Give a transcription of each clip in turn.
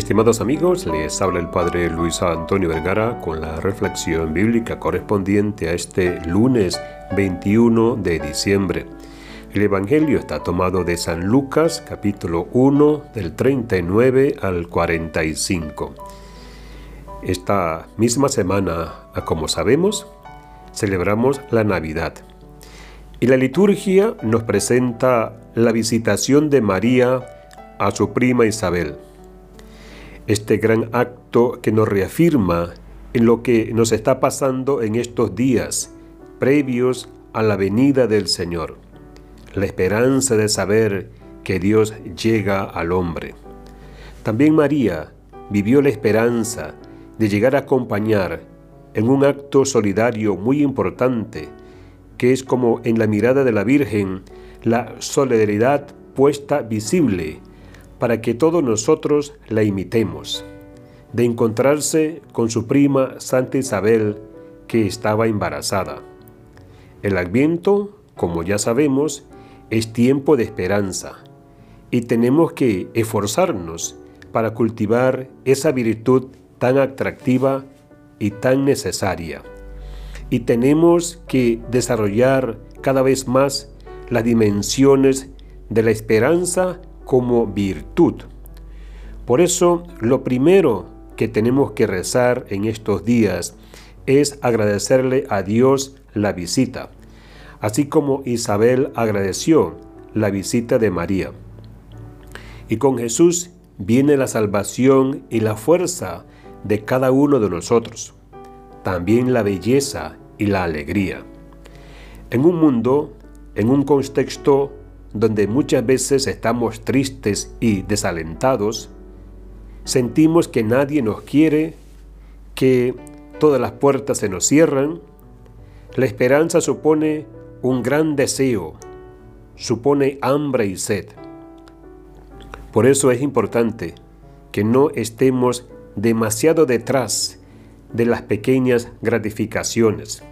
Estimados amigos, les habla el Padre Luis Antonio Vergara con la reflexión bíblica correspondiente a este lunes 21 de diciembre. El Evangelio está tomado de San Lucas capítulo 1 del 39 al 45. Esta misma semana, como sabemos, celebramos la Navidad. Y la liturgia nos presenta la visitación de María a su prima Isabel este gran acto que nos reafirma en lo que nos está pasando en estos días previos a la venida del Señor, la esperanza de saber que Dios llega al hombre. También María vivió la esperanza de llegar a acompañar en un acto solidario muy importante, que es como en la mirada de la Virgen la solidaridad puesta visible para que todos nosotros la imitemos, de encontrarse con su prima Santa Isabel, que estaba embarazada. El adviento, como ya sabemos, es tiempo de esperanza y tenemos que esforzarnos para cultivar esa virtud tan atractiva y tan necesaria. Y tenemos que desarrollar cada vez más las dimensiones de la esperanza como virtud. Por eso, lo primero que tenemos que rezar en estos días es agradecerle a Dios la visita, así como Isabel agradeció la visita de María. Y con Jesús viene la salvación y la fuerza de cada uno de nosotros, también la belleza y la alegría. En un mundo, en un contexto donde muchas veces estamos tristes y desalentados, sentimos que nadie nos quiere, que todas las puertas se nos cierran, la esperanza supone un gran deseo, supone hambre y sed. Por eso es importante que no estemos demasiado detrás de las pequeñas gratificaciones.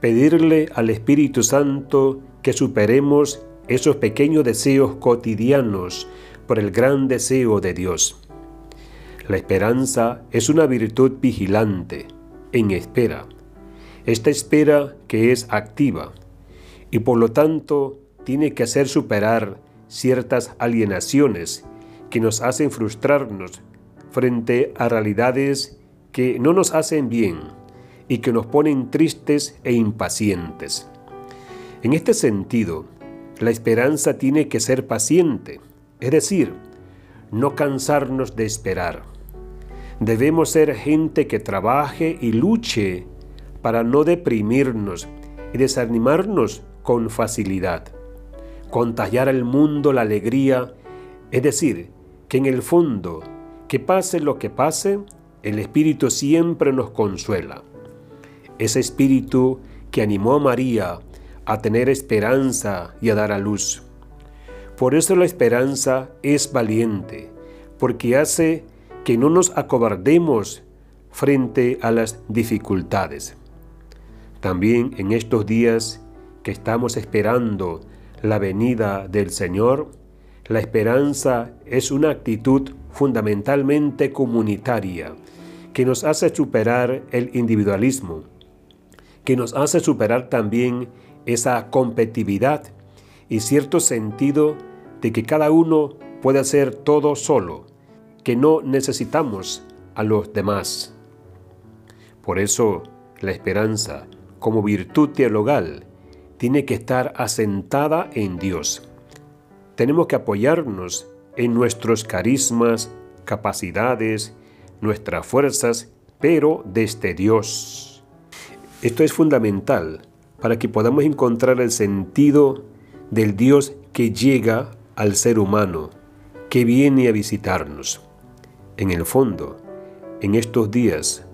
Pedirle al Espíritu Santo que superemos esos pequeños deseos cotidianos por el gran deseo de Dios. La esperanza es una virtud vigilante, en espera. Esta espera que es activa y por lo tanto tiene que hacer superar ciertas alienaciones que nos hacen frustrarnos frente a realidades que no nos hacen bien y que nos ponen tristes e impacientes. En este sentido, la esperanza tiene que ser paciente, es decir, no cansarnos de esperar. Debemos ser gente que trabaje y luche para no deprimirnos y desanimarnos con facilidad. Contagiar al mundo la alegría, es decir, que en el fondo, que pase lo que pase, el Espíritu siempre nos consuela. Ese Espíritu que animó a María a tener esperanza y a dar a luz. Por eso la esperanza es valiente, porque hace que no nos acobardemos frente a las dificultades. También en estos días que estamos esperando la venida del Señor, la esperanza es una actitud fundamentalmente comunitaria que nos hace superar el individualismo, que nos hace superar también esa competitividad y cierto sentido de que cada uno puede hacer todo solo, que no necesitamos a los demás. Por eso la esperanza, como virtud teologal, tiene que estar asentada en Dios. Tenemos que apoyarnos en nuestros carismas, capacidades, nuestras fuerzas, pero desde Dios. Esto es fundamental para que podamos encontrar el sentido del Dios que llega al ser humano, que viene a visitarnos. En el fondo, en estos días,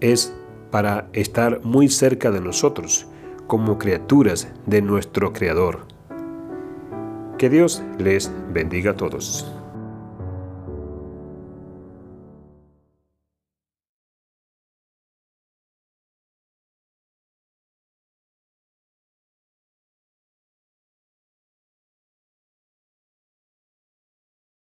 es para estar muy cerca de nosotros, como criaturas de nuestro Creador. Que Dios les bendiga a todos.